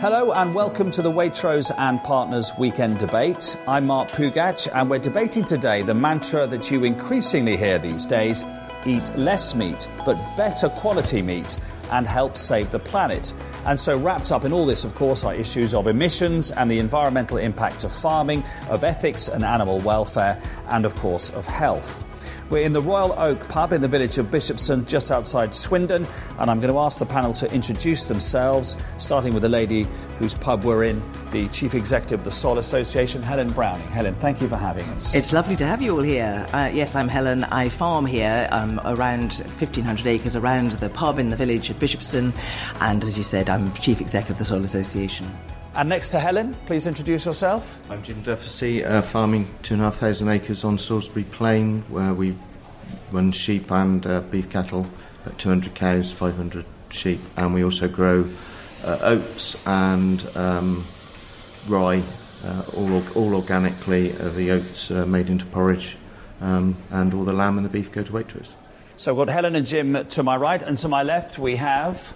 Hello and welcome to the Waitrose and Partners Weekend Debate. I'm Mark Pougatch and we're debating today the mantra that you increasingly hear these days eat less meat, but better quality meat and help save the planet. And so, wrapped up in all this, of course, are issues of emissions and the environmental impact of farming, of ethics and animal welfare, and of course, of health. We're in the Royal Oak pub in the village of Bishopstone, just outside Swindon, and I'm going to ask the panel to introduce themselves, starting with the lady whose pub we're in, the Chief Executive of the Soil Association, Helen Browning. Helen, thank you for having us. It's lovely to have you all here. Uh, yes, I'm Helen. I farm here um, around 1,500 acres around the pub in the village of Bishopstone, and as you said, I'm Chief Executive of the Soil Association. And next to Helen, please introduce yourself. I'm Jim Duffy, uh, farming two and a half thousand acres on Salisbury Plain, where we run sheep and uh, beef cattle, about 200 cows, 500 sheep, and we also grow uh, oats and um, rye, uh, all, all organically. Uh, the oats are made into porridge, um, and all the lamb and the beef go to Waitrose. So we've got Helen and Jim to my right, and to my left we have.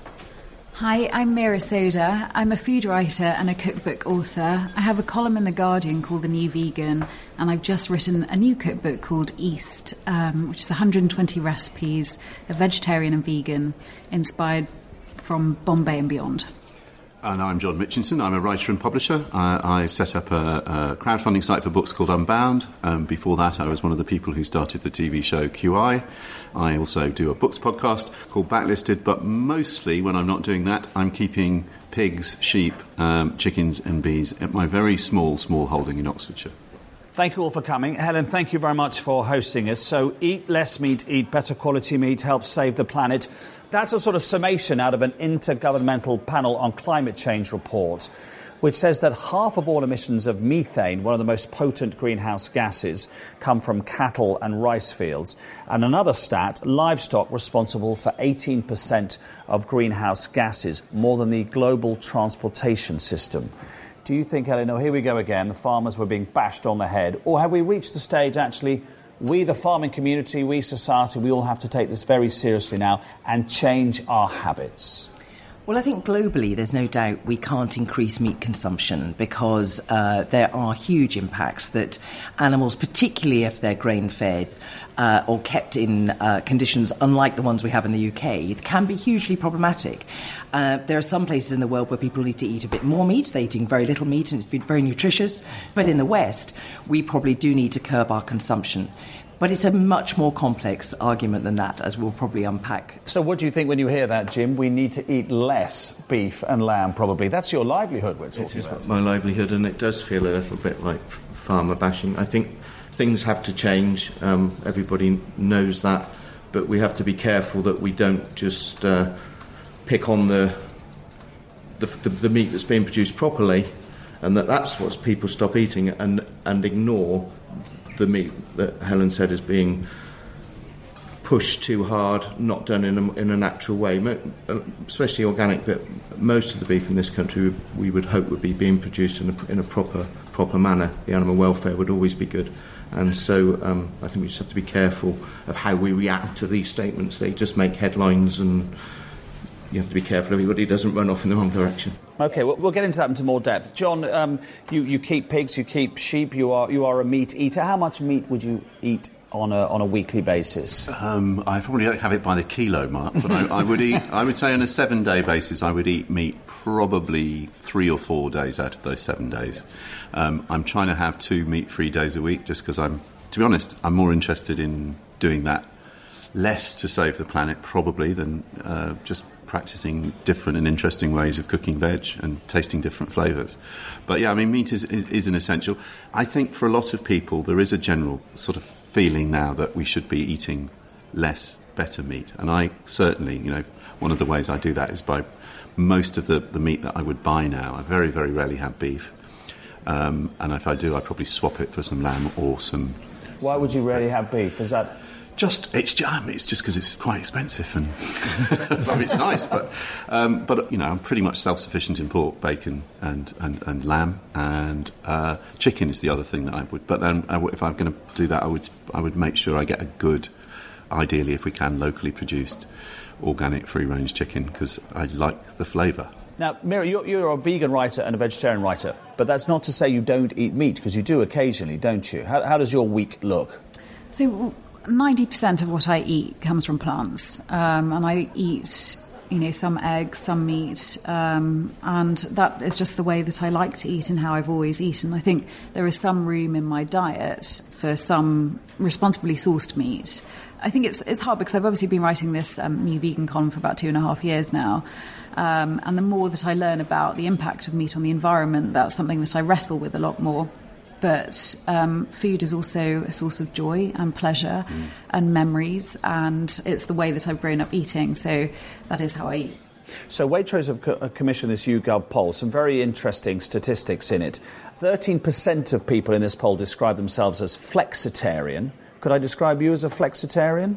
Hi, I'm Meera Sodha. I'm a food writer and a cookbook author. I have a column in The Guardian called The New Vegan, and I've just written a new cookbook called East, um, which is 120 recipes of vegetarian and vegan, inspired from Bombay and beyond. And I'm John Mitchinson. I'm a writer and publisher. I, I set up a, a, crowdfunding site for books called Unbound. Um, before that, I was one of the people who started the TV show QI. I also do a books podcast called Backlisted, but mostly when I'm not doing that, I'm keeping pigs, sheep, um, chickens, and bees at my very small, small holding in Oxfordshire. Thank you all for coming. Helen, thank you very much for hosting us. So, eat less meat, eat better quality meat, help save the planet. That's a sort of summation out of an intergovernmental panel on climate change report, which says that half of all emissions of methane, one of the most potent greenhouse gases, come from cattle and rice fields. And another stat livestock responsible for 18% of greenhouse gases, more than the global transportation system. Do you think, Eleanor, here we go again, the farmers were being bashed on the head, or have we reached the stage actually? we, the farming community, we, society, we all have to take this very seriously now and change our habits. Well, I think globally, there's no doubt we can't increase meat consumption because uh, there are huge impacts that animals, particularly if they're grain fed uh, or kept in uh, conditions unlike the ones we have in the UK, can be hugely problematic. Uh, there are some places in the world where people need to eat a bit more meat. They're eating very little meat and it's very nutritious. But in the West, we probably do need to curb our consumption. But it's a much more complex argument than that, as we'll probably unpack. So, what do you think when you hear that, Jim? We need to eat less beef and lamb, probably. That's your livelihood we're talking it is about. my livelihood, and it does feel a little bit like farmer bashing. I think things have to change. Um, everybody knows that. But we have to be careful that we don't just uh, pick on the, the, the, the meat that's being produced properly and that that's what people stop eating and, and ignore the meat that Helen said is being pushed too hard, not done in a, in a natural way, uh, especially organic. But most of the beef in this country, we would hope, would be being produced in a, in a proper proper manner. The animal welfare would always be good. And so um, I think we just have to be careful of how we react to these statements. They just make headlines and you have to be careful everybody doesn't run off in the wrong direction. Okay, well, we'll get into that into more depth. John, um, you, you keep pigs, you keep sheep, you are, you are a meat eater. How much meat would you eat on a, on a weekly basis? Um, I probably don't have it by the kilo mark, but I, I would eat. I would say on a seven-day basis, I would eat meat probably three or four days out of those seven days. Um, I'm trying to have two meat-free days a week, just because I'm, to be honest, I'm more interested in doing that less to save the planet probably than uh, just practicing different and interesting ways of cooking veg and tasting different flavours. But yeah, I mean, meat is, is, is, an essential. I think for a lot of people, there is a general sort of feeling now that we should be eating less, better meat. And I certainly, you know, one of the ways I do that is by most of the, the meat that I would buy now. I very, very rarely have beef. Um, and if I do, I probably swap it for some lamb or some. Why would you rarely have beef? Is that just it's just, it's just because it's quite expensive and I mean, it's nice, but um, but you know I'm pretty much self-sufficient in pork, bacon, and and, and lamb, and uh, chicken is the other thing that I would. But then if I'm going to do that, I would I would make sure I get a good, ideally if we can, locally produced, organic free-range chicken because I like the flavour. Now, Meera, you're, you're, a vegan writer and a vegetarian writer, but that's not to say you don't eat meat, because you do occasionally, don't you? How, how, does your week look? So, 90% of what I eat comes from plants, um, and I eat you know, some eggs, some meat, um, and that is just the way that I like to eat and how I've always eaten. I think there is some room in my diet for some responsibly sourced meat. I think it's it's hard because I've obviously been writing this um, new vegan column for about two and a half years now, um, and the more that I learn about the impact of meat on the environment, that's something that I wrestle with a lot more but um, food is also a source of joy and pleasure mm. and memories, and it's the way that I've grown up eating. So that is how I eat. So Waitrose have co- uh, commissioned this YouGov poll, some very interesting statistics in it. 13% of people in this poll describe themselves as flexitarian. Could I describe you as a flexitarian?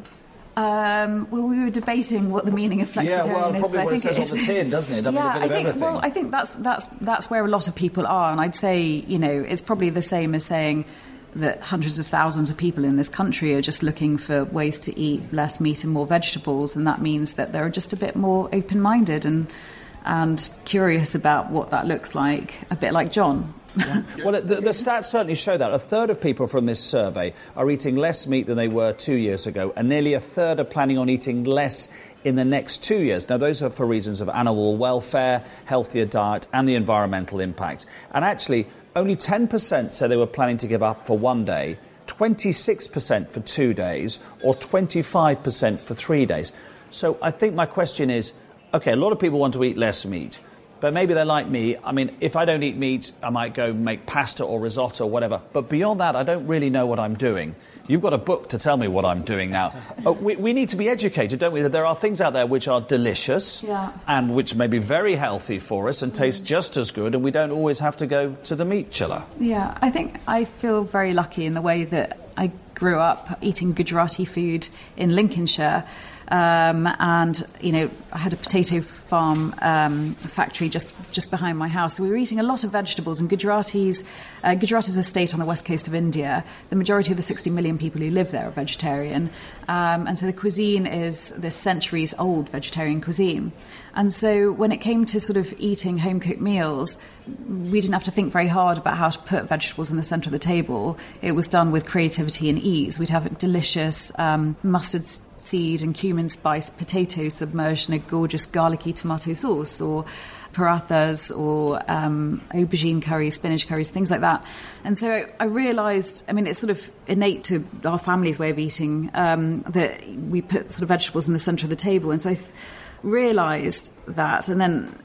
Um, well, we were debating what the meaning of flexitarian yeah, well, is. Probably but I think it says on the tin, doesn't it? I yeah, mean, I think. Well, I think that's that's that's where a lot of people are, and I'd say you know it's probably the same as saying that hundreds of thousands of people in this country are just looking for ways to eat less meat and more vegetables, and that means that they're just a bit more open-minded and and curious about what that looks like, a bit like John. Well, the, the, stats certainly show that. A third of people from this survey are eating less meat than they were two years ago, and nearly a third are planning on eating less in the next two years. Now, those are for reasons of animal welfare, healthier diet, and the environmental impact. And actually, only 10% said they were planning to give up for one day, 26% for two days, or 25% for three days. So I think my question is okay, a lot of people want to eat less meat. But maybe they're like me. I mean, if I don't eat meat, I might go make pasta or risotto or whatever. But beyond that, I don't really know what I'm doing. You've got a book to tell me what I'm doing now. Uh, we, we, need to be educated, don't we? That there are things out there which are delicious yeah. and which may be very healthy for us and taste just as good, and we don't always have to go to the meat chiller. Yeah, I think I feel very lucky in the way that I grew up eating Gujarati food in Lincolnshire. Um, and you know, I had a potato farm um, factory just just behind my house. So we were eating a lot of vegetables. And Gujaratis, uh, Gujarat is a state on the west coast of India. The majority of the 60 million people who live there are vegetarian, um, and so the cuisine is this centuries old vegetarian cuisine. And so when it came to sort of eating home cooked meals, we didn't have to think very hard about how to put vegetables in the centre of the table. It was done with creativity and ease. We'd have delicious um, mustard seed and cumin spice potatoes submerged in a gorgeous garlicky tomato sauce or parathas or um, aubergine curries, spinach curries, things like that. And so I realised, I mean, it's sort of innate to our family's way of eating um, that we put sort of vegetables in the centre of the table. And so I realised that, and then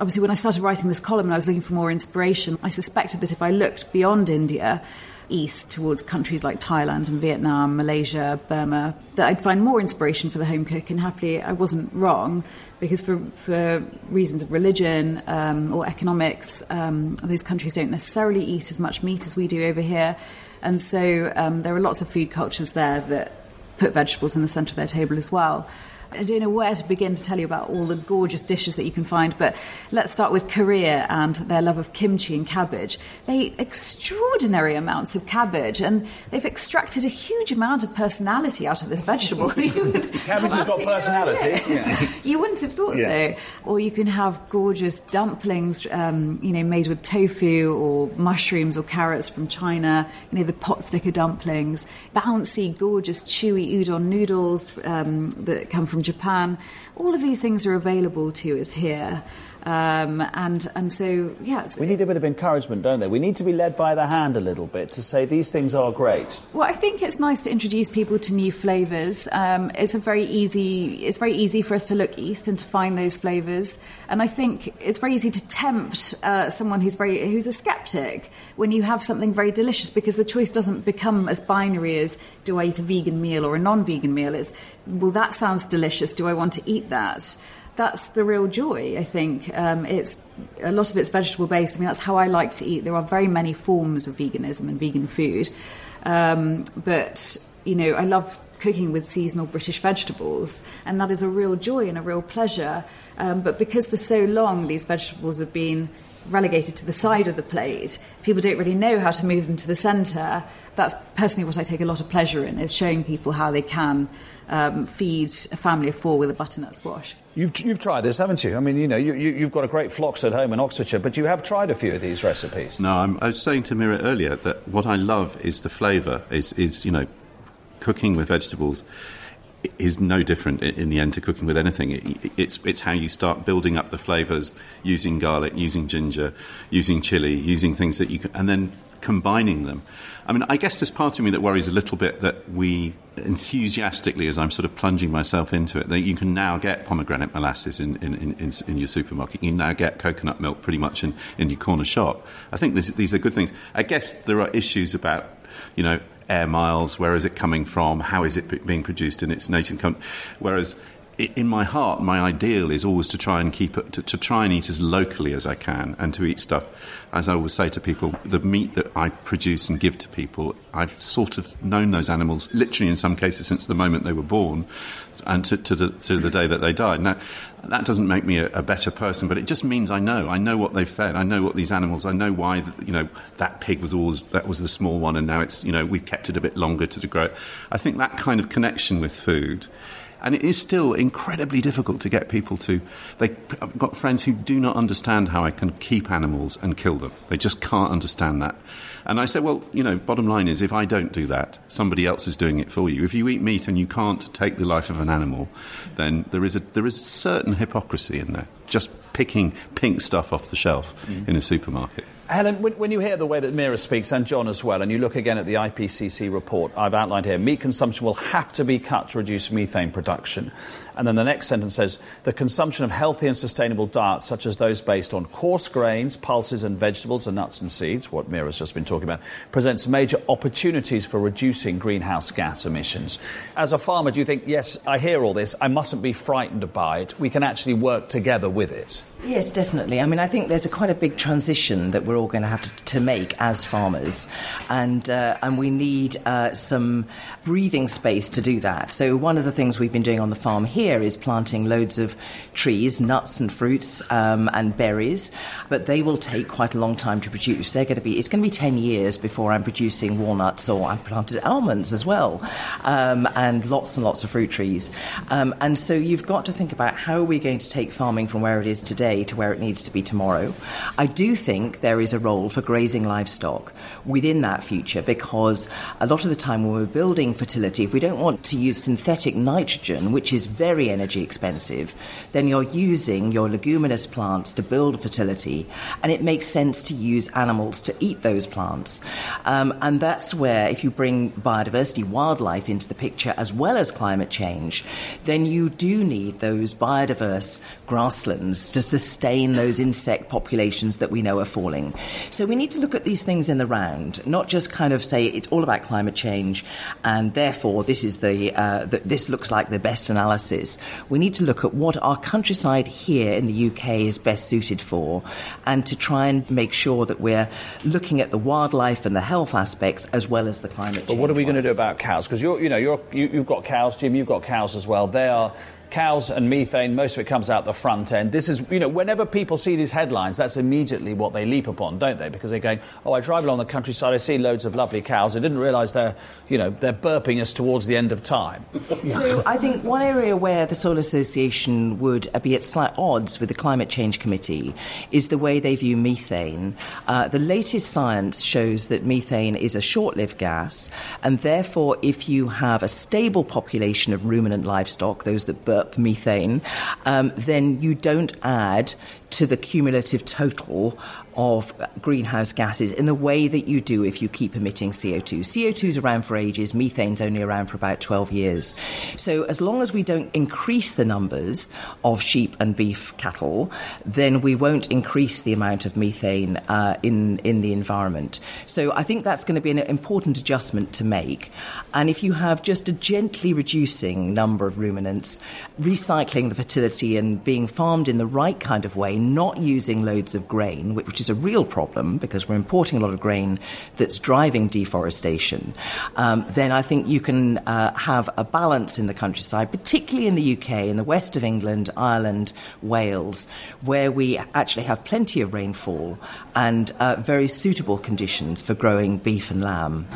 obviously when I started writing this column and I was looking for more inspiration, I suspected that if I looked beyond India, east towards countries like Thailand and Vietnam, Malaysia, Burma, that I'd find more inspiration for the home cook. And happily, I wasn't wrong because for, for reasons of religion um, or economics, um, those countries don't necessarily eat as much meat as we do over here. And so um, there are lots of food cultures there that put vegetables in the centre of their table as well. I don't know where to begin to tell you about all the gorgeous dishes that you can find, but let's start with Korea and their love of kimchi and cabbage. They eat extraordinary amounts of cabbage, and they've extracted a huge amount of personality out of this vegetable. cabbage has got personality. Yeah. you wouldn't have thought yeah. so. Or you can have gorgeous dumplings, um, you know, made with tofu or mushrooms or carrots from China. You know, the pot sticker dumplings, bouncy, gorgeous, chewy udon noodles um, that come from from Japan. All of these things are available to us here. Um, and and so yeah, we need a bit of encouragement, don't they? We need to be led by the hand a little bit to say these things are great. Well, I think it's nice to introduce people to new flavours. Um, it's a very easy it's very easy for us to look east and to find those flavours, and I think it's very easy to tempt uh, someone who's very who's a skeptic when you have something very delicious because the choice doesn't become as binary as do I eat a vegan meal or a non-vegan meal. It's well that sounds delicious. Do I want to eat that? That's the real joy. I think um, it's a lot of it's vegetable based. I mean, that's how I like to eat. There are very many forms of veganism and vegan food, um, but you know, I love cooking with seasonal British vegetables, and that is a real joy and a real pleasure. Um, but because for so long these vegetables have been relegated to the side of the plate. People don't really know how to move them to the centre. That's personally what I take a lot of pleasure in, is showing people how they can um, feed a family of four with a butternut squash. You've, you've tried this, haven't you? I mean, you know, you, you, have got a great flocks at home in Oxfordshire, but you have tried a few of these recipes. No, I'm, i was saying to Meera earlier that what I love is the flavour, is, is, you know, cooking with vegetables is no different in the end to cooking with anything. It's, it's how you start building up the flavours using garlic, using ginger, using chili, using things that you can, and then combining them. I mean, I guess there's part of me that worries a little bit that we enthusiastically, as I'm sort of plunging myself into it, that you can now get pomegranate molasses in, in, in, in your supermarket. You now get coconut milk pretty much in, in your corner shop. I think this, these are good things. I guess there are issues about, you know, air miles, where is it coming from, how is it being produced in its native country. Whereas in my heart, my ideal is always to try and keep it, to, to, try and eat as locally as I can, and to eat stuff, as I always say to people, the meat that I produce and give to people, I've sort of known those animals, literally in some cases, since the moment they were born, and to, to, the, to the day that they died. Now, that doesn't make me a, a, better person, but it just means I know. I know what they've fed. I know what these animals. I know why. You know that pig was always that was the small one, and now it's you know we've kept it a bit longer to grow. I think that kind of connection with food and it is still incredibly difficult to get people to. They, I've got friends who do not understand how I can keep animals and kill them. They just can't understand that. And I said, well, you know, bottom line is if I don't do that, somebody else is doing it for you. If you eat meat and you can't take the life of an animal, then there is a, there is certain hypocrisy in there. Just picking pink stuff off the shelf mm. in a supermarket. Helen, when you hear the way that Meera speaks, and John as well, and you look again at the IPCC report I've outlined here, meat consumption will have to be cut to reduce methane production. And then the next sentence says the consumption of healthy and sustainable diets, such as those based on coarse grains, pulses, and vegetables, and nuts and seeds, what Meera's just been talking about, presents major opportunities for reducing greenhouse gas emissions. As a farmer, do you think, yes, I hear all this, I mustn't be frightened by it, we can actually work together with it? Yes, definitely. I mean, I think there's a quite a big transition that we're all going to have to, to make as farmers, and uh, and we need uh, some breathing space to do that. So one of the things we've been doing on the farm here is planting loads of trees, nuts and fruits um, and berries, but they will take quite a long time to produce. They're going to be it's going to be ten years before I'm producing walnuts or I've planted almonds as well, um, and lots and lots of fruit trees. Um, and so you've got to think about how are we going to take farming from where it is today today to where it needs to be tomorrow. I do think there is a role for grazing livestock within that future because a lot of the time when we're building fertility, if we don't want to use synthetic nitrogen, which is very energy expensive, then you're using your leguminous plants to build fertility, and it makes sense to use animals to eat those plants. Um, and that's where, if you bring biodiversity, wildlife into the picture as well as climate change, then you do need those biodiverse grasslands to sustain those insect populations that we know are falling. So we need to look at these things in the round, not just kind of say it's all about climate change and therefore this is the, uh, the this looks like the best analysis. We need to look at what our countryside here in the UK is best suited for and to try and make sure that we're looking at the wildlife and the health aspects as well as the climate change. But what are we going to do about cows? Because you're, you know, you're, you, you've got cows, Jim, you've got cows as well. They are cows and methane, most of it comes out the front end. This is, you know, whenever people see these headlines, that's immediately what they leap upon, don't they? Because they're going, oh, I drive along the countryside, I see loads of lovely cows. I didn't realise they're, you know, they're burping us towards the end of time. So I think one area where the Soil Association would be at slight odds with the Climate Change Committee is the way they view methane. Uh, the latest science shows that methane is a short-lived gas, and therefore, if you have a stable population of ruminant livestock, those that burp methane, um, then you don't add to the cumulative total of greenhouse gases in the way that you do if you keep emitting CO2. CO2 is around for ages, methane's only around for about 12 years. So as long as we don't increase the numbers of sheep and beef cattle, then we won't increase the amount of methane uh, in, in the environment. So I think that's going to be an important adjustment to make. And if you have just a gently reducing number of ruminants, recycling the fertility and being farmed in the right kind of way, not using loads of grain, which is a real problem because we're importing a lot of grain that's driving deforestation, um, then I think you can uh, have a balance in the countryside, particularly in the UK, in the west of England, Ireland, Wales, where we actually have plenty of rainfall and uh, very suitable conditions for growing beef and lamb.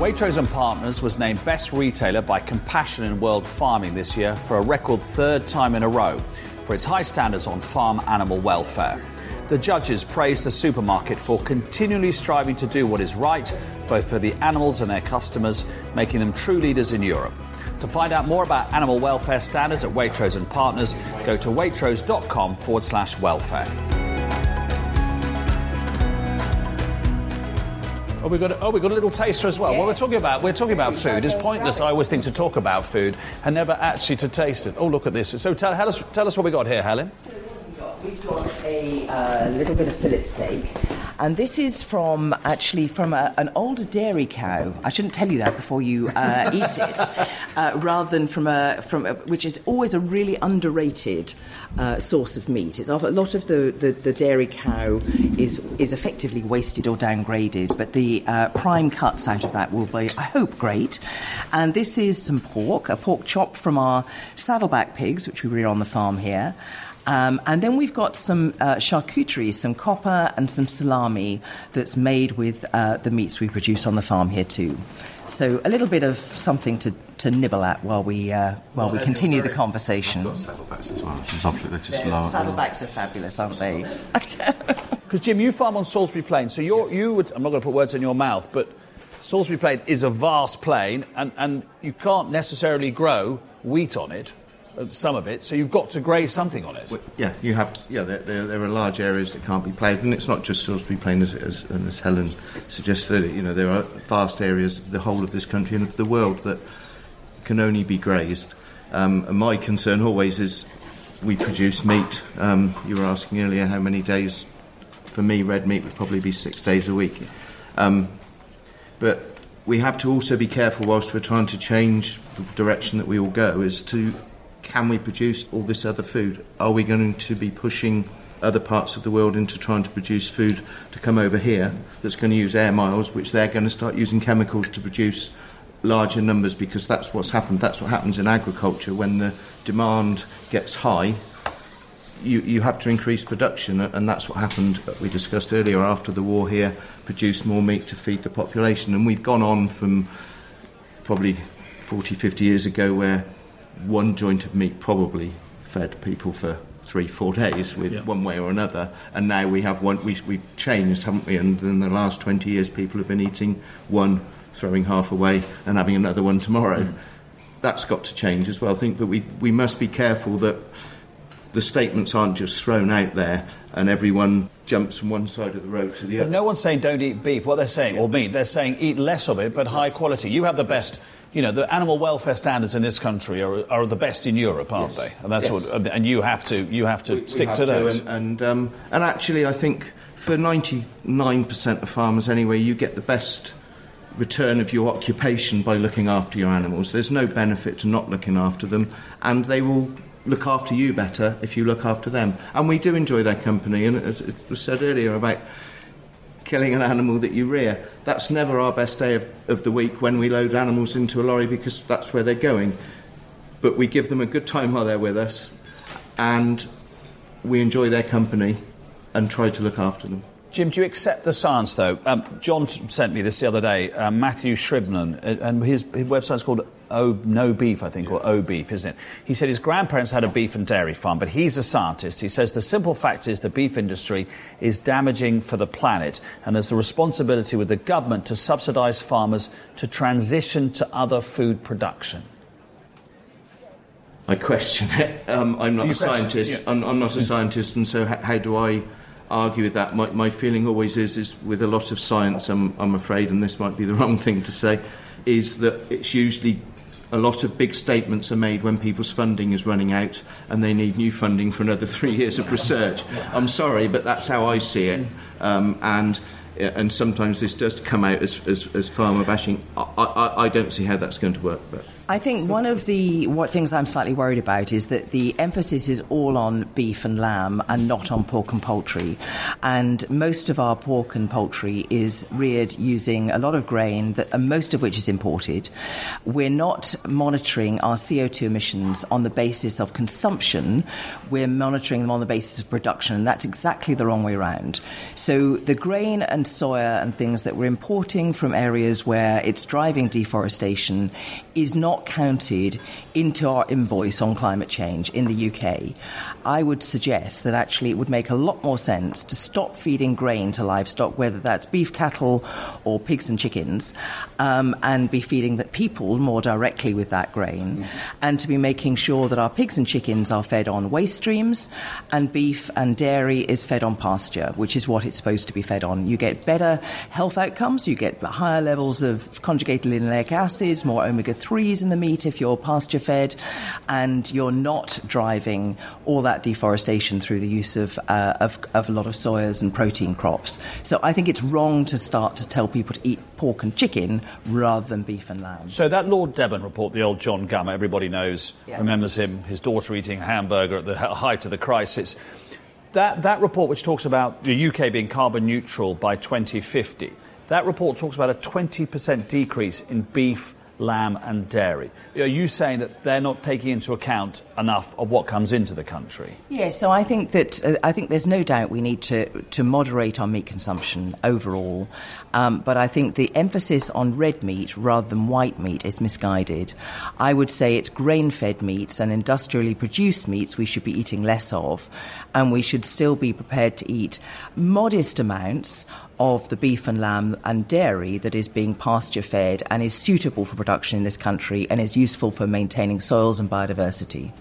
Waitrose and Partners was named Best Retailer by Compassion in World Farming this year for a record third time in a row for its high standards on farm animal welfare. The judges praised the supermarket for continually striving to do what is right, both for the animals and their customers, making them true leaders in Europe. To find out more about animal welfare standards at Waitrose and Partners, go to waitrose.com forward slash welfare. Oh, we got a, oh, we got a little taster as well. Well, we're talking about we're talking about food. It's pointless, I always think, to talk about food and never actually to taste it. Oh, look at this. So tell, us tell us what we got here, Helen. So We've got a uh, little bit of fillet steak, and this is from actually from a, an older dairy cow. I shouldn't tell you that before you uh, eat it, uh, rather than from a from a, which is always a really underrated uh, source of meat. It's a lot of the, the, the, dairy cow is is effectively wasted or downgraded, but the uh, prime cuts out of that will be, I hope, great. And this is some pork, a pork chop from our saddleback pigs, which we rear on the farm here. Um, and then we've got some uh, charcuterie, some coppa, and some salami that's made with uh, the meats we produce on the farm here too. So a little bit of something to, to nibble at while we uh, while well, we continue the conversation. I've got saddlebacks as well, which is lovely. They're just yeah, Saddlebacks are fabulous, aren't they? Because Jim, you farm on Salisbury Plain, so you're, you would. I'm not going to put words in your mouth, but Salisbury Plain is a vast plain, and, and you can't necessarily grow wheat on it some of it, so you've got to graze something on it. Well, yeah, you have. Yeah, there, there, there, are large areas that can't be played, and it's not just Salisbury Plain, as, as, as Helen suggested. You know, there are vast areas, of the whole of this country and of the world, that can only be grazed. Um, and my concern always is we produce meat. Um, you were asking earlier how many days. For me, red meat would probably be six days a week. Um, but we have to also be careful whilst we're trying to change the direction that we all go is to can we produce all this other food? Are we going to be pushing other parts of the world into trying to produce food to come over here that's going to use air miles, which they're going to start using chemicals to produce larger numbers because that's what's happened. That's what happens in agriculture when the demand gets high. You, you have to increase production, and that's what happened. We discussed earlier after the war here, produce more meat to feed the population. And we've gone on from probably 40, 50 years ago where one joint of meat probably fed people for three, four days with yeah. one way or another. And now we have one, we, we've changed, haven't we? And in the last 20 years, people have been eating one, throwing half away, and having another one tomorrow. Mm. That's got to change as well. I think that we, we must be careful that the statements aren't just thrown out there and everyone jumps from one side of the road to the other. but other. No one's saying don't eat beef. What they're saying, or meat, they're saying eat less of it, but high quality. You have the best you know, the animal welfare standards in this country are, are the best in Europe, aren't yes. they? And that's yes. what, and you have to, you have to we, stick we have to those. and and, um, and actually, I think for 99% of farmers anyway, you get the best return of your occupation by looking after your animals. There's no benefit to not looking after them, and they will look after you better if you look after them. And we do enjoy their company, and as it was said earlier about killing an animal that you rear. That's never our best day of, of the week when we load animals into a lorry because that's where they're going. But we give them a good time while they're with us and we enjoy their company and try to look after them. Jim, do you accept the science, though? Um, John sent me this the other day, uh, Matthew Shribman, uh, and his, his website's called o, No Beef, I think, yeah. or O Beef, isn't it? He said his grandparents had a beef and dairy farm, but he's a scientist. He says the simple fact is the beef industry is damaging for the planet, and there's the responsibility with the government to subsidise farmers to transition to other food production. I question it. Um, I'm not you a scientist. Yeah. I'm, I'm, not a scientist, and so how, how do I argue with that. My, my feeling always is, is with a lot of science, I'm, I'm afraid, and this might be the wrong thing to say, is that it's usually a lot of big statements are made when people's funding is running out and they need new funding for another three years of research. I'm sorry, but that's how I see it. Um, and and sometimes this does come out as, as, as farmer bashing. I, I, I don't see how that's going to work. But. I think one of the what things I'm slightly worried about is that the emphasis is all on beef and lamb and not on pork and poultry. And most of our pork and poultry is reared using a lot of grain, that, most of which is imported. We're not monitoring our CO2 emissions on the basis of consumption, we're monitoring them on the basis of production, and that's exactly the wrong way around. So the grain and soya and things that we're importing from areas where it's driving deforestation is not counted into our invoice on climate change in the UK. I would suggest that actually it would make a lot more sense to stop feeding grain to livestock, whether that's beef cattle or pigs and chickens, um, and be feeding the people more directly with that grain, mm. and to be making sure that our pigs and chickens are fed on waste streams, and beef and dairy is fed on pasture, which is what it's supposed to be fed on. You get better health outcomes, you get higher levels of conjugated linoleic acids, more omega 3s in the meat if you're pasture fed, and you're not driving all that deforestation through the use of, uh, of, of a lot of soyas and protein crops. So I think it's wrong to start to tell people to eat pork and chicken rather than beef and lamb. So that Lord Deben report, the old John Gummer, everybody knows, yeah. remembers him, his daughter eating a hamburger at the height of the crisis. That, that report, which talks about the UK being carbon neutral by 2050, that report talks about a 20% decrease in beef lamb, and dairy. Are you saying that they're not taking into account enough of what comes into the country? Yes, so I think that uh, I think there's no doubt we need to to moderate our meat consumption overall, um, but I think the emphasis on red meat rather than white meat is misguided. I would say it's grain-fed meats and industrially produced meats we should be eating less of, and we should still be prepared to eat modest amounts of the beef and lamb and dairy that is being pasture fed and is suitable for production in this country and is useful for maintaining soils and biodiversity.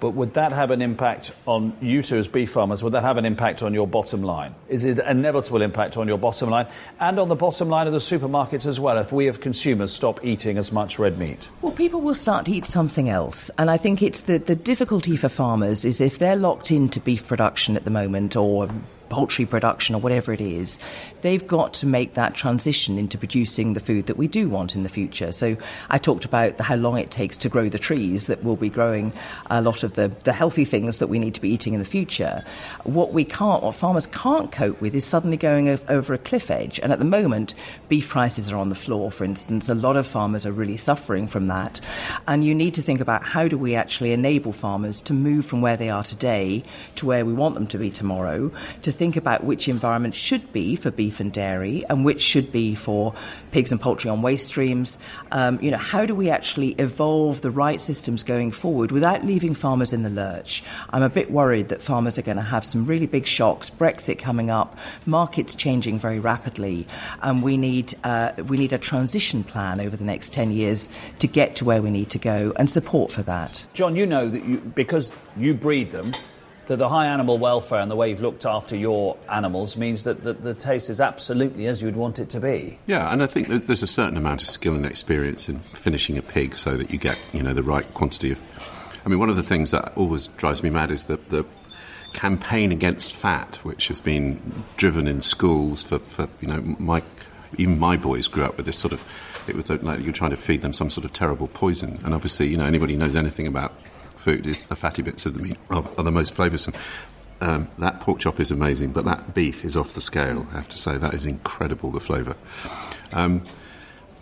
But would that have an impact on you two as beef farmers? Would that have an impact on your bottom line? Is it an inevitable impact on your bottom line and on the bottom line of the supermarkets as well if we, as consumers, stop eating as much red meat? Well, people will start to eat something else. And I think it's the, the difficulty for farmers is if they're locked into beef production at the moment or poultry production or whatever it is, they've got to make that transition into producing the food that we do want in the future. So I talked about the, how long it takes to grow the trees that will be growing a lot of the, the healthy things that we need to be eating in the future. What we can't, what farmers can't cope with is suddenly going over a cliff edge. And at the moment, beef prices are on the floor, for instance. A lot of farmers are really suffering from that. And you need to think about how do we actually enable farmers to move from where they are today to where we want them to be tomorrow, to think about which environment should be for beef and dairy and which should be for pigs and poultry on waste streams. Um, you know, how do we actually evolve the right systems going forward without leaving farmers in the lurch? I'm a bit worried that farmers are going to have some really big shocks. Brexit coming up, markets changing very rapidly, and we need uh, we need a transition plan over the next ten years to get to where we need to go and support for that. John, you know that you, because you breed them that the high animal welfare and the way you've looked after your animals means that the, the taste is absolutely as you'd want it to be. Yeah, and I think there's a certain amount of skill and experience in finishing a pig so that you get, you know, the right quantity of. I mean, one of the things that always drives me mad is the, the campaign against fat, which has been driven in schools for, for you know, my even my boys grew up with this sort of it was like you're trying to feed them some sort of terrible poison. And obviously, you know, anybody who knows anything about food is the fatty bits of the meat are, are the most flavoursome. Um, that pork chop is amazing, but that beef is off the scale. I have to say that is incredible. The flavour. Um,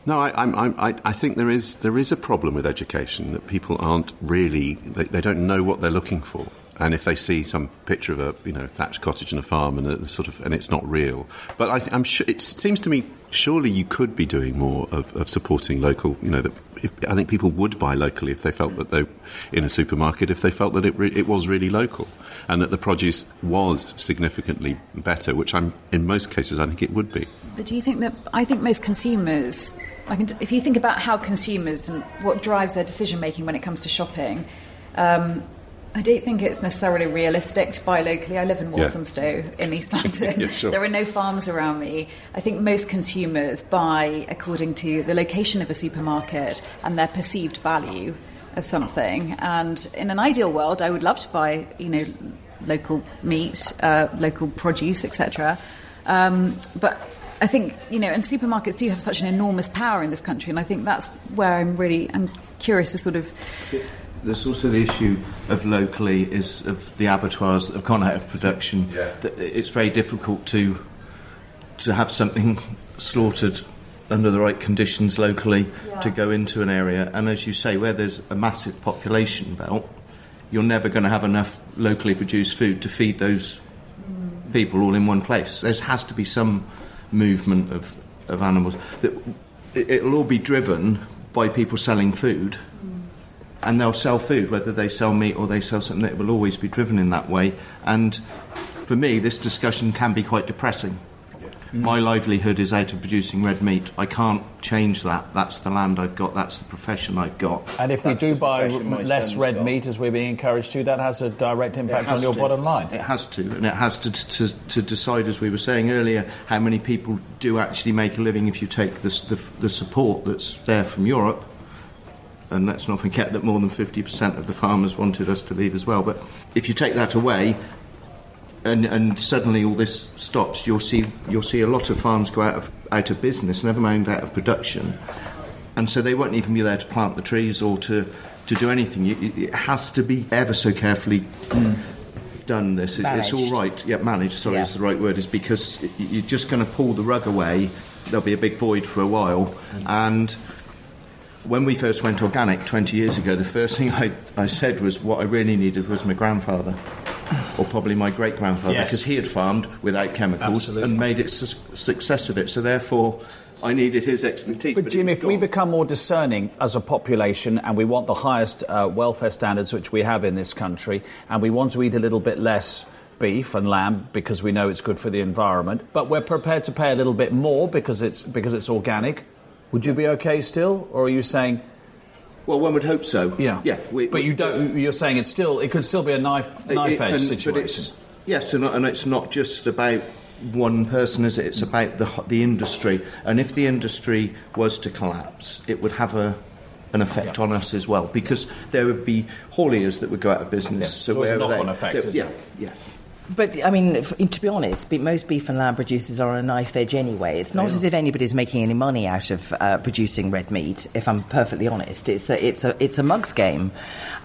no, I, I, I, think there is there is a problem with education that people aren't really they, they don't know what they're looking for and if they see some picture of a you know thatched cottage and a farm and a sort of and it's not real. But I am sure it seems to me surely you could be doing more of, of supporting local. You know that if, I think people would buy locally if they felt that they in a supermarket if they felt that it re, it was really local and that the produce was significantly better, which I'm in most cases I think it would be. But do you think that I think most consumers. Like if you think about how consumers and what drives their decision making when it comes to shopping, um, I don't think it's necessarily realistic to buy locally. I live in Walthamstow yeah. in East London. yeah, sure. There are no farms around me. I think most consumers buy according to the location of a supermarket and their perceived value of something. And in an ideal world, I would love to buy, you know, local meat, uh, local produce, etc. Um, but I think you know, and supermarkets do have such an enormous power in this country, and I think that's where I'm really I'm curious to sort of. There's also the issue of locally is of the abattoirs that have gone out of production. Yeah. It's very difficult to to have something slaughtered under the right conditions locally yeah. to go into an area. And as you say, where there's a massive population belt, you're never going to have enough locally produced food to feed those mm. people all in one place. There has to be some movement of, of animals. That it'll all be driven by people selling food. And they'll sell food whether they sell meat or they sell something. It will always be driven in that way. And for me, this discussion can be quite depressing Mm. My livelihood is out of producing red meat. I can't change that. That's the land I've got. That's the profession I've got. And if that's we do buy less red got. meat, as we're being encouraged to, that has a direct impact on your to. bottom line. It has to, and it has to, to, to decide, as we were saying earlier, how many people do actually make a living if you take the, the, the support that's there from Europe and let's not forget that more than 50% of the farmers wanted us to leave as well. But if you take that away, and, and suddenly all this stops, you'll see you'll see a lot of farms go out of out of business, never mind out of production, and so they won't even be there to plant the trees or to to do anything. It, has to be ever so carefully. Mm. Done this. it's all right. Yeah, managed. Sorry, yeah. is the right word. Is because you're just going to pull the rug away. There'll be a big void for a while, mm. and when we first went organic 20 years ago, the first thing I, I said was what I really needed was my grandfather or probably my great grandfather, yes. because he had farmed without chemicals Absolutely. and made it su- success of it. So therefore, I needed his expertise. But, but Jim, if gone. we become more discerning as a population and we want the highest uh, welfare standards which we have in this country, and we want to eat a little bit less beef and lamb because we know it's good for the environment, but we're prepared to pay a little bit more because it's because it's organic, would you be okay still, or are you saying? Well, one would hope so. Yeah, yeah. We, but you don't. You're saying it's still. It could still be a knife knife edge situation. yes, and, and it's not just about one person, is it? It's about the the industry. And if the industry was to collapse, it would have a an effect yeah. on us as well because there would be hauliers that would go out of business. Yeah. So, so it's a knock-on effect, yeah, it? yeah. But I mean, to be honest, most beef and lamb producers are on a knife edge anyway. It's not as if anybody's making any money out of uh, producing red meat. If I'm perfectly honest, it's a, it's a it's a mugs game.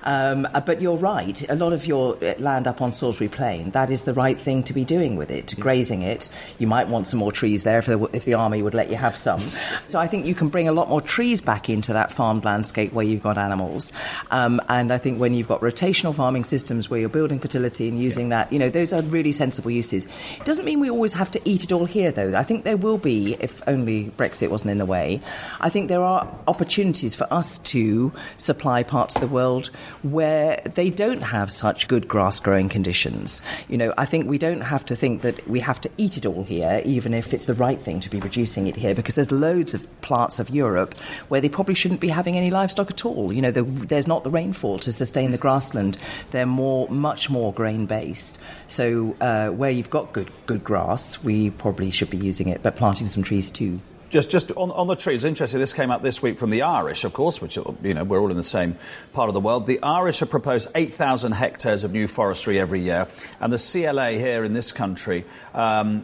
Um, uh, but you're right. A lot of your uh, land up on Salisbury Plain, that is the right thing to be doing with it, grazing it. You might want some more trees there if the, if the army would let you have some. So I think you can bring a lot more trees back into that farmed landscape where you've got animals. Um, and I think when you've got rotational farming systems where you're building fertility and using yeah. that, you know, those are really sensible uses. It doesn't mean we always have to eat it all here, though. I think there will be, if only Brexit wasn't in the way, I think there are opportunities for us to supply parts of the world where they don't have such good grass growing conditions. You know, I think we don't have to think that we have to eat it all here, even if it's the right thing to be producing it here, because there's loads of parts of Europe where they probably shouldn't be having any livestock at all. You know, the, there's not the rainfall to sustain the grassland. They're more, much more grain based. So uh, where you've got good good grass, we probably should be using it, but planting some trees too. Just, just on, on the trees, interesting. This came out this week from the Irish, of course, which you know we're all in the same part of the world. The Irish have proposed 8,000 hectares of new forestry every year, and the CLA here in this country. Um,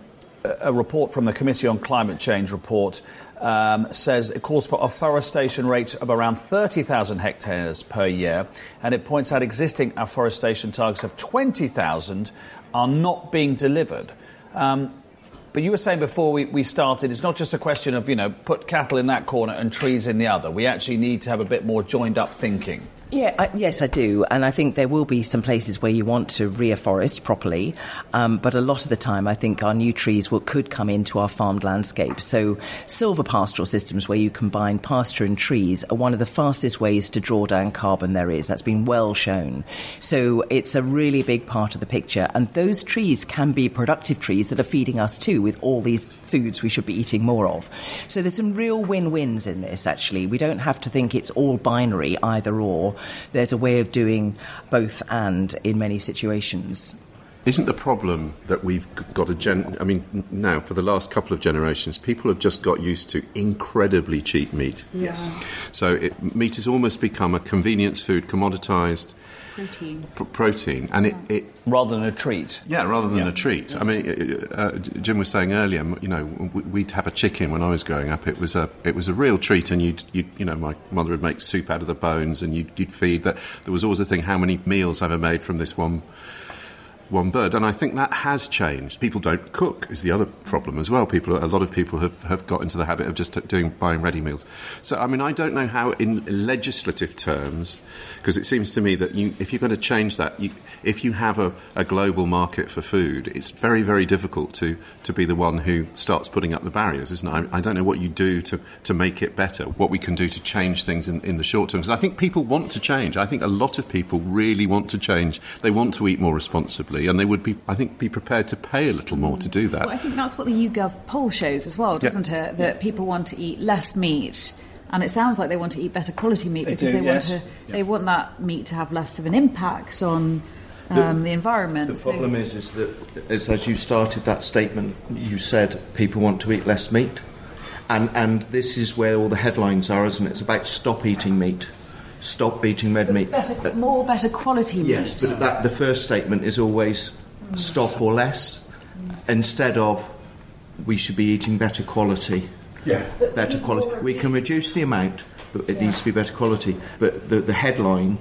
a report from the Committee on Climate Change report um, says it calls for afforestation rates of around 30,000 hectares per year, and it points out existing afforestation targets of 20,000 are not being delivered. Um, but you were saying before we, we started, it's not just a question of, you know, put cattle in that corner and trees in the other. We actually need to have a bit more joined up thinking. Yeah, I, yes, I do, and I think there will be some places where you want to reforest properly, um, but a lot of the time, I think our new trees will could come into our farmed landscape. So, silvopastoral systems where you combine pasture and trees are one of the fastest ways to draw down carbon there is. That's been well shown. So, it's a really big part of the picture, and those trees can be productive trees that are feeding us too with all these foods we should be eating more of. So, there's some real win-wins in this. Actually, we don't have to think it's all binary either or there's a way of doing both and in many situations. Isn't the problem that we've got a gen? I mean, now for the last couple of generations, people have just got used to incredibly cheap meat. Yes. So it, meat has almost become a convenience food, commoditized Protein. pr- protein, and it, it Rather than a treat. yeah, rather than Yeah. a treat. I mean, uh, uh, Jim was saying earlier, you know, we'd have a chicken when I was growing up. It was a it was a real treat, and you'd, you'd you know, my mother would make soup out of the bones, and you'd, you'd feed that. There was always a thing: how many meals have I made from this one one bird, and I think that has changed. People don't cook is the other problem as well. People, a lot of people have, have got into the habit of just doing buying ready meals. So, I mean, I don't know how, in legislative terms, because it seems to me that you, if you're going to change that, you, if you have a, a global market for food, it's very, very difficult to, to be the one who starts putting up the barriers, isn't it? I, I don't know what you do to, to make it better, what we can do to change things in, in the short term. Because I think people want to change. I think a lot of people really want to change. They want to eat more responsibly, and they would be, I think, be prepared to pay a little more to do that. Well, I think that's what the YouGov poll shows as well, doesn't it? That people want to eat less meat. And it sounds like they want to eat better quality meat They because do, they yes. want to. They want that meat to have less of an impact on um, the, environment. The So- problem is, is that is as you started that statement, you said people want to eat less meat, and and this is where all the headlines are, isn't it? It's about stop eating meat, stop eating red meat. better, more better quality meat. Yes, but that the first statement is always stop or less, instead of we should be eating better quality. Yeah. Better quality. We can reduce the amount, but it needs to be better quality. But the, the headline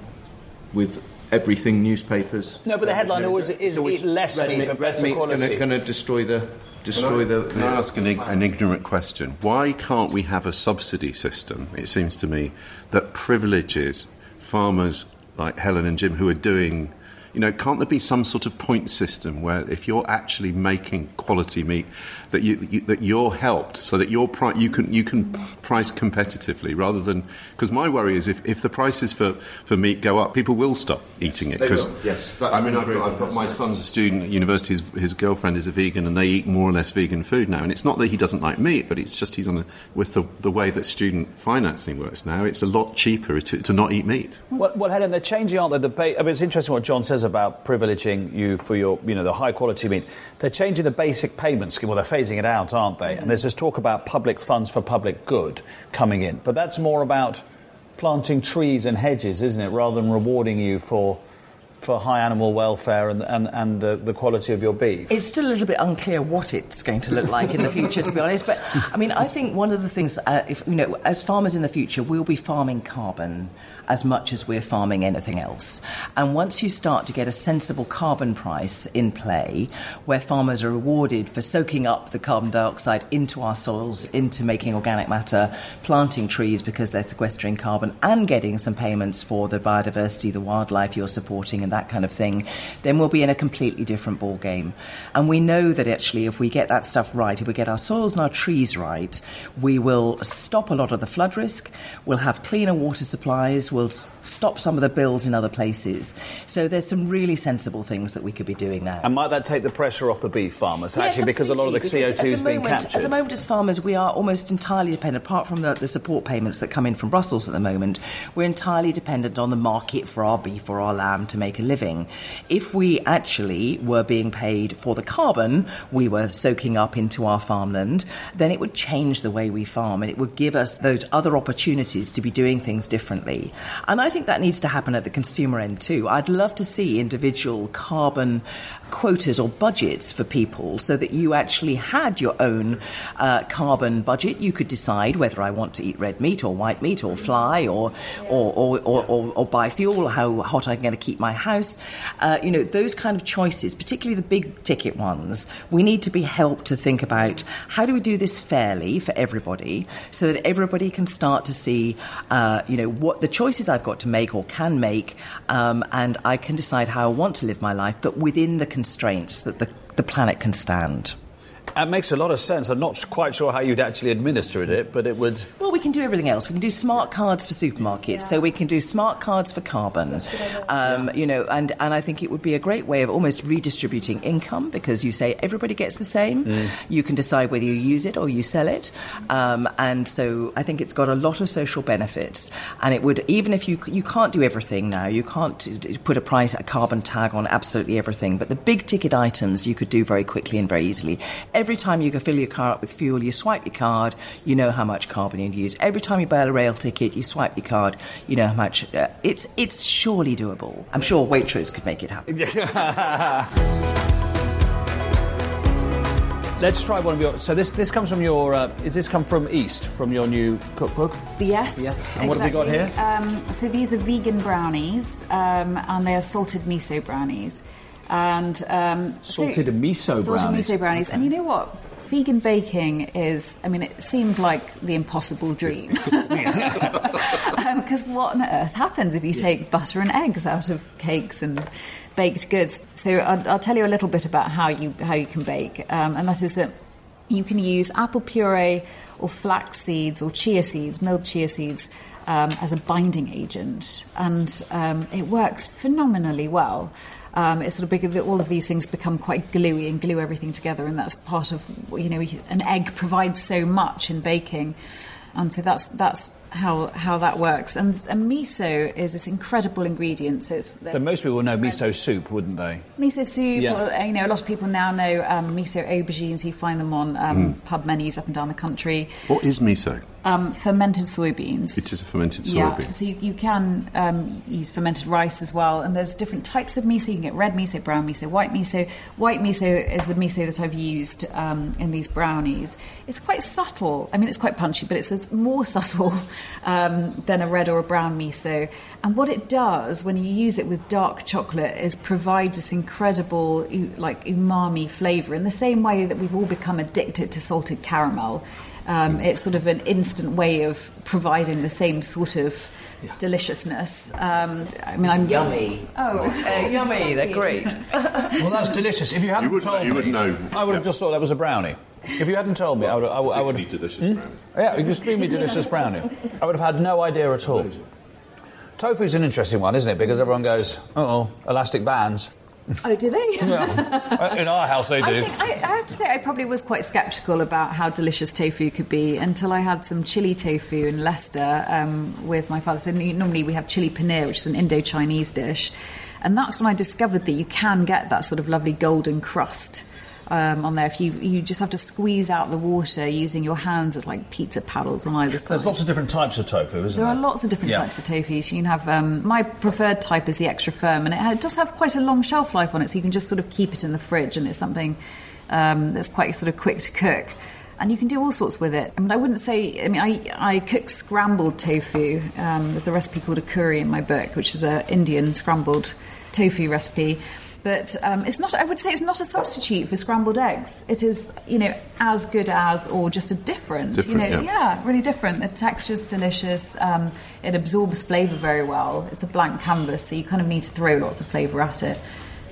with everything newspapers. No, but the headline always is It's always eat less red meat, but better meat's quality. Going to destroy the destroy the. Can I ask an, an ignorant question? Why can't we have a subsidy system, it seems to me, that privileges farmers like Helen and Jim who are doing, you know, can't there be some sort of point system where if you're actually making quality meat, that, you, you, that you're helped so that your pri- you, can, you can price competitively rather than. Because my worry is if, if the prices for, for meat go up, people will stop eating it. They 'cause- will, yes. I mean, I've got, I've got my son's a student at university. His, his girlfriend is a vegan, and they eat more or less vegan food now. And it's not that he doesn't like meat, but it's just he's on a, with the, the way that student financing works now. It's a lot cheaper to, to not eat meat. Well, well, Helen, they're changing, aren't they? The ba- I mean, it's interesting what John says about privileging you for your, you know, the high quality meat. They're changing the basic payment scheme. Well, they're phasing it out, aren't they? And there's this talk about public funds for public good coming in, but that's more about planting trees and hedges, isn't it, rather than rewarding you for for high animal welfare and and, and the, the quality of your beef. It's still a little bit unclear what it's going to look like in the future, to be honest. But I mean, I think one of the things, uh, if you know, as farmers in the future, we'll be farming carbon as much as we're farming anything else. And once you start to get a sensible carbon price in play, where farmers are rewarded for soaking up the carbon dioxide into our soils, into making organic matter, planting trees because they're sequestering carbon, and getting some payments for the biodiversity, the wildlife you're supporting, and that kind of thing, then we'll be in a completely different ball game. And we know that actually, if we get that stuff right, if we get our soils and our trees right, we will stop a lot of the flood risk. We'll have cleaner water supplies. We'll stop some of the bills in other places. So there's some really sensible things that we could be doing now. and might that take the pressure off the beef farmers, Yeah, actually, because a lot of the completely, because CO2 at is being moment- captured? At the moment, as farmers, we are almost entirely dependent, apart from the, the support payments that come in from Brussels at the moment, we're entirely dependent on the market for our beef or our lamb to make a living. If we actually were being paid for the carbon we were soaking up into our farmland, then it would change the way we farm and it would give us those other opportunities to be doing things differently. And I think that needs to happen at the consumer end too. I'd love to see individual carbon quotas or budgets for people so that you actually had your own uh, carbon budget. You could decide whether I want to eat red meat or white meat or fly or, or, or, or, or, or buy fuel, how hot I'm going to keep my house. Uh, you know, those kind of choices, particularly the big ticket ones, we need to be helped to think about how do we do this fairly for everybody so that everybody can start to see, uh, you know, what the choices I've got to make or can make, um, and I can decide how I want to live my life, but within the constraints that the, the planet can stand. That makes a lot of sense. I'm not quite sure how you'd actually administer it, but it would. Well, we can do everything else. We can do smart cards for supermarkets, yeah. so we can do smart cards for carbon. Um, you know, and, and I think it would be a great way of almost redistributing income because you say everybody gets the same. Mm. You can decide whether you use it or you sell it, um, and so I think it's got a lot of social benefits. And it would even if you you can't do everything now, you can't put a price a carbon tag on absolutely everything, but the big ticket items you could do very quickly and very easily. Every time you go fill your car up with fuel, you swipe your card, you know how much carbon you use. Every time you buy a rail ticket, you swipe your card, you know how much. Uh, it's it's surely doable. I'm sure Waitrose could make it happen. Let's try one of your. So this this comes from your. Uh, is this come from East from your new cookbook? Yes. Yes. And what exactly. have we got here? Um, so these are vegan brownies, um, and they are salted miso brownies, and um, salted so, miso salted brownies. miso brownies. Okay. And you know what? Vegan baking is, I mean, it seemed like the impossible dream. Because um, what on earth happens if you take butter and eggs out of cakes and baked goods? So I'll, I'll tell you a little bit about how you, how you can bake, um, and that is that you can use apple puree or flax seeds or chia seeds, milled chia seeds, um, as a binding agent, and um, it works phenomenally well um, it's sort of big all of these things become quite gluey and glue everything together, and that's part of you know an egg provides so much in baking, and so that's that's how how that works. And, and miso is this incredible ingredient. So, so most people know miso soup, wouldn't they? Miso soup. Yeah. Or, you know, a lot of people now know um, miso aubergines. You find them on um, mm. pub menus up and down the country. What is miso? Um, fermented soybeans. It is a fermented soybean. Yeah, so you, you can um, use fermented rice as well. And there's different types of miso. You can get red miso, brown miso, white miso. White miso is the miso that I've used um, in these brownies. It's quite subtle. I mean, it's quite punchy, but it's more subtle um, than a red or a brown miso. And what it does when you use it with dark chocolate is provides this incredible, like umami flavour in the same way that we've all become addicted to salted caramel. Um, it's sort of an instant way of providing the same sort of yeah. deliciousness. Um, I mean, I'm yummy. Oh, uh, yummy! They're great. well, that's delicious. If you hadn't you told you me, would know. I would have just thought that was a brownie. If you hadn't told me, I would. I would. I would delicious hmm? brownie. Yeah, extremely delicious brownie. I would have had no idea at all. Tofu's an interesting one, isn't it? Because everyone goes, "Oh, elastic bands." Oh, do they? yeah. In our house, they do. I, think, I, I, have to say, I probably was quite sceptical about how delicious tofu could be until I had some chili tofu in Leicester um, with my father. So normally we have chili paneer, which is an Indo-Chinese dish, and that's when I discovered that you can get that sort of lovely golden crust um, on there. If you you just have to squeeze out the water using your hands as like pizza paddles on either side. There's lots of different types of tofu, isn't there? There are lots of different yeah. types of tofu. So you can have um, my preferred type is the extra firm, and it, it, does have quite a long shelf life on it, so you can just sort of keep it in the fridge, and it's something um, that's quite sort of quick to cook and you can do all sorts with it. I mean, I wouldn't say. I mean, I, I cook scrambled tofu. Um, there's a recipe called akuri in my book, which is an Indian scrambled tofu recipe. But um, it's not. I would say it's not a substitute for scrambled eggs. It is, you know, as good as or just a different. different you know, yeah. yeah. really different. The texture's delicious. Um, it absorbs flavour very well. It's a blank canvas, so you kind of need to throw lots of flavour at it.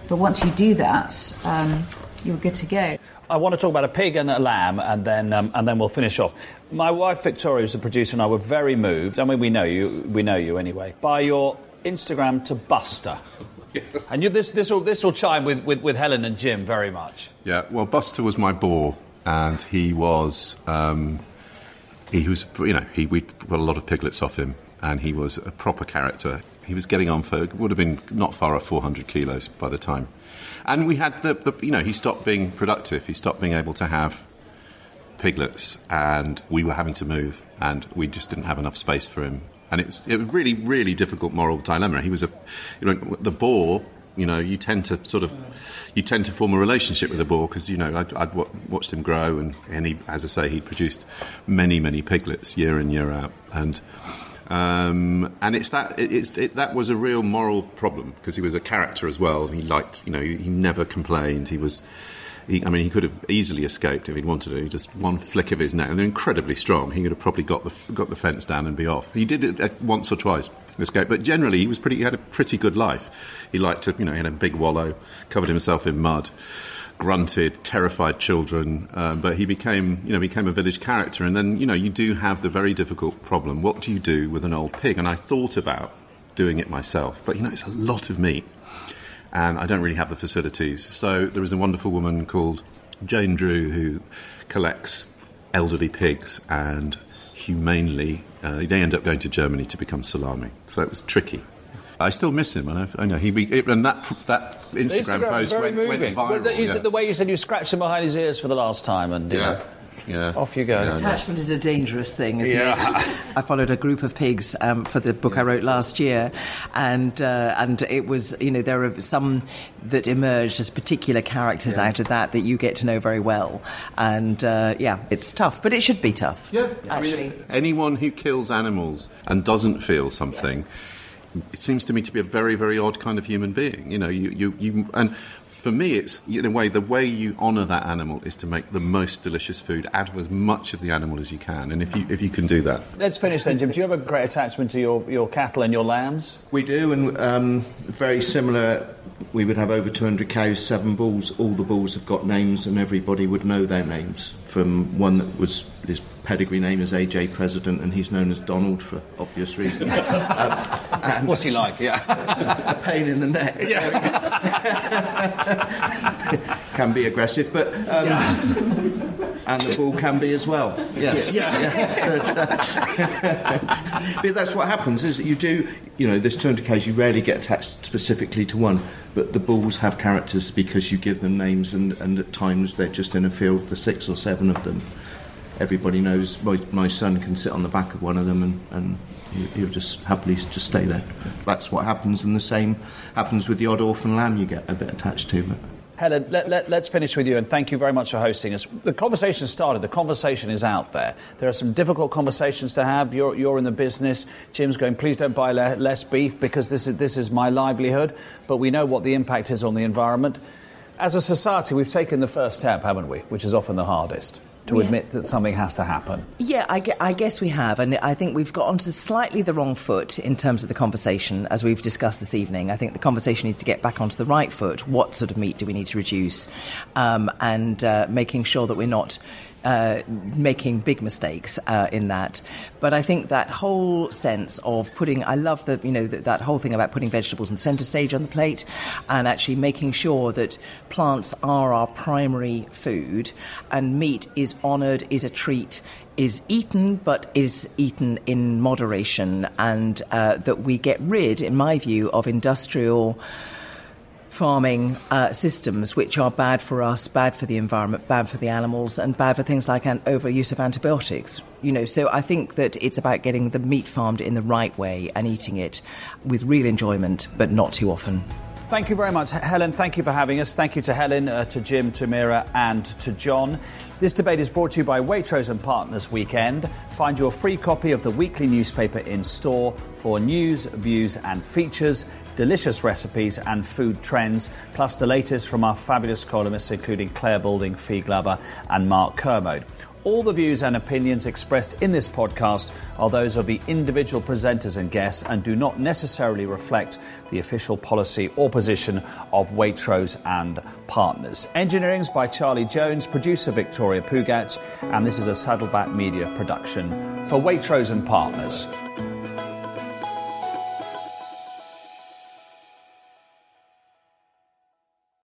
But once you do that, um, you're good to go. I want to talk about a pig and a lamb, and then um, and then we'll finish off. My wife Victoria, who's the producer, and I were very moved. I mean, we know you, we know you anyway, by your Instagram to Buster. and you, this, this, will, this will chime with, with, with Helen and Jim very much. Yeah, well, Buster was my boar, and he was, um, he was, you know, he, we got a lot of piglets off him, and he was a proper character. He was getting on for, would have been not far off 400 kilos by the time. And we had the, the you know, he stopped being productive, he stopped being able to have piglets, and we were having to move, and we just didn't have enough space for him and it's it was really really difficult moral dilemma. He was a you know the boar. You know, you tend to sort of you tend to form a relationship with the boar because you know I'd, I'd, watched him grow, and, and he, as I say, he produced many many piglets year in year out, and um, and it's that it, it's it, that was a real moral problem because he was a character as well. He liked you know he, he never complained. He was he, I mean, he could have easily escaped if he'd wanted to. Just one flick of his neck, and they're incredibly strong. He could have probably got the got the fence down and be off. He did it uh, once or twice, escape, but generally he was pretty. He had a pretty good life. He liked to, you know, he had a big wallow, covered himself in mud. grunted, terrified children, uh, but he became, you know, became a village character. And then, you know, you do have the very difficult problem. What do you do with an old pig? And I thought about doing it myself, but you know, it's a lot of meat, and I don't really have the facilities. So there is a wonderful woman called Jane Drew who collects elderly pigs and humanely, uh, they end up going to Germany to become salami. So it was tricky. I still miss him, and I, I know he and that that Instagram, Instagram post very went, went moving. viral. Well, the, you yeah. said- the way you said you scratched him behind his ears for the last time, and you yeah. know, yeah. off you go. Yeah. Attachment is a dangerous thing, isn't Yeah. it? I followed a group of pigs um, for the book I wrote last year, and uh, and it was you know there are some that emerged as particular characters out of that that you get to know very well, and uh, yeah, it's tough, but it should be tough. Yeah, I actually. mean, anyone who kills animals and doesn't feel something, it seems to me to be a very, very odd kind of human being. You know, you, you, you and for me, it's in a way the way you honour that animal is to make the most delicious food out of as much of the animal as you can, and if you if you can do that, Let's finish then, Jim. Do you have a great attachment to your, your cattle and your lambs? We do, and um, very similar. We would have over 200 cows, seven bulls. All the bulls have got names, and everybody would know their names. From one that was his pedigree name is AJ President, and he's known as Donald for obvious reasons. What's he like? Yeah. a pain in the neck. Yeah. can be aggressive, but um, and the ball can be as well. Yes, Yes, but, uh, but that's what happens. Is that you do, you know, this 200 case, You rarely get attached specifically to one, but the balls have characters because you give them names, and, and at times they're just in a field. The six or seven of them. Everybody knows my, my son can sit on the back of one of them and, and he- he'll just happily just stay there. That's what happens, and the same happens with the odd orphan lamb you get a bit attached to. But Helen, let, let, let's finish with you, and thank you very much for hosting us. The conversation started, the conversation is out there. There are some difficult conversations to have. You're, you're in the business. Jim's going, please don't buy le- less beef because this is, this is my livelihood. But we know what the impact is on the environment. As a society, we've taken the first step, haven't we? Which is often the hardest to admit that something has to happen. Yeah, I, I guess we have, and I think we've got onto slightly the wrong foot in terms of the conversation, as we've discussed this evening. I think the conversation needs to get back onto the right foot. What sort of meat do we need to reduce, um, and uh, making sure that we're not. Uh, making big mistakes uh, in that, but I think that whole sense of putting, I love the, you know, that, that whole thing about putting vegetables in the centre stage on the plate, and actually making sure that plants are our primary food, and meat is honoured, is a treat, is eaten, but is eaten in moderation, and uh, that we get rid, in my view, of industrial farming uh, systems which are bad for us, bad for the environment, bad for the animals, and bad for things like an overuse of antibiotics. You know, so I think that it's about getting the meat farmed in the right way and eating it with real enjoyment, but not too often. Thank you very much, Helen. Thank you for having us. Thank you to Helen, uh, to Jim, to Meera, and to John. This debate is brought to you by Waitrose and Partners Weekend. Find your free copy of the weekly newspaper in store for news, views, and features, delicious recipes, and food trends, plus the latest from our fabulous columnists, including Clare Balding, Fi Glover, and Mark Kermode. All the views and opinions expressed in this podcast are those of the individual presenters and guests and do not necessarily reflect the official policy or position of Waitrose and partners. Engineering's by Charlie Jones, producer Victoria Pugat, and this is a Saddleback Media production for Waitrose and partners.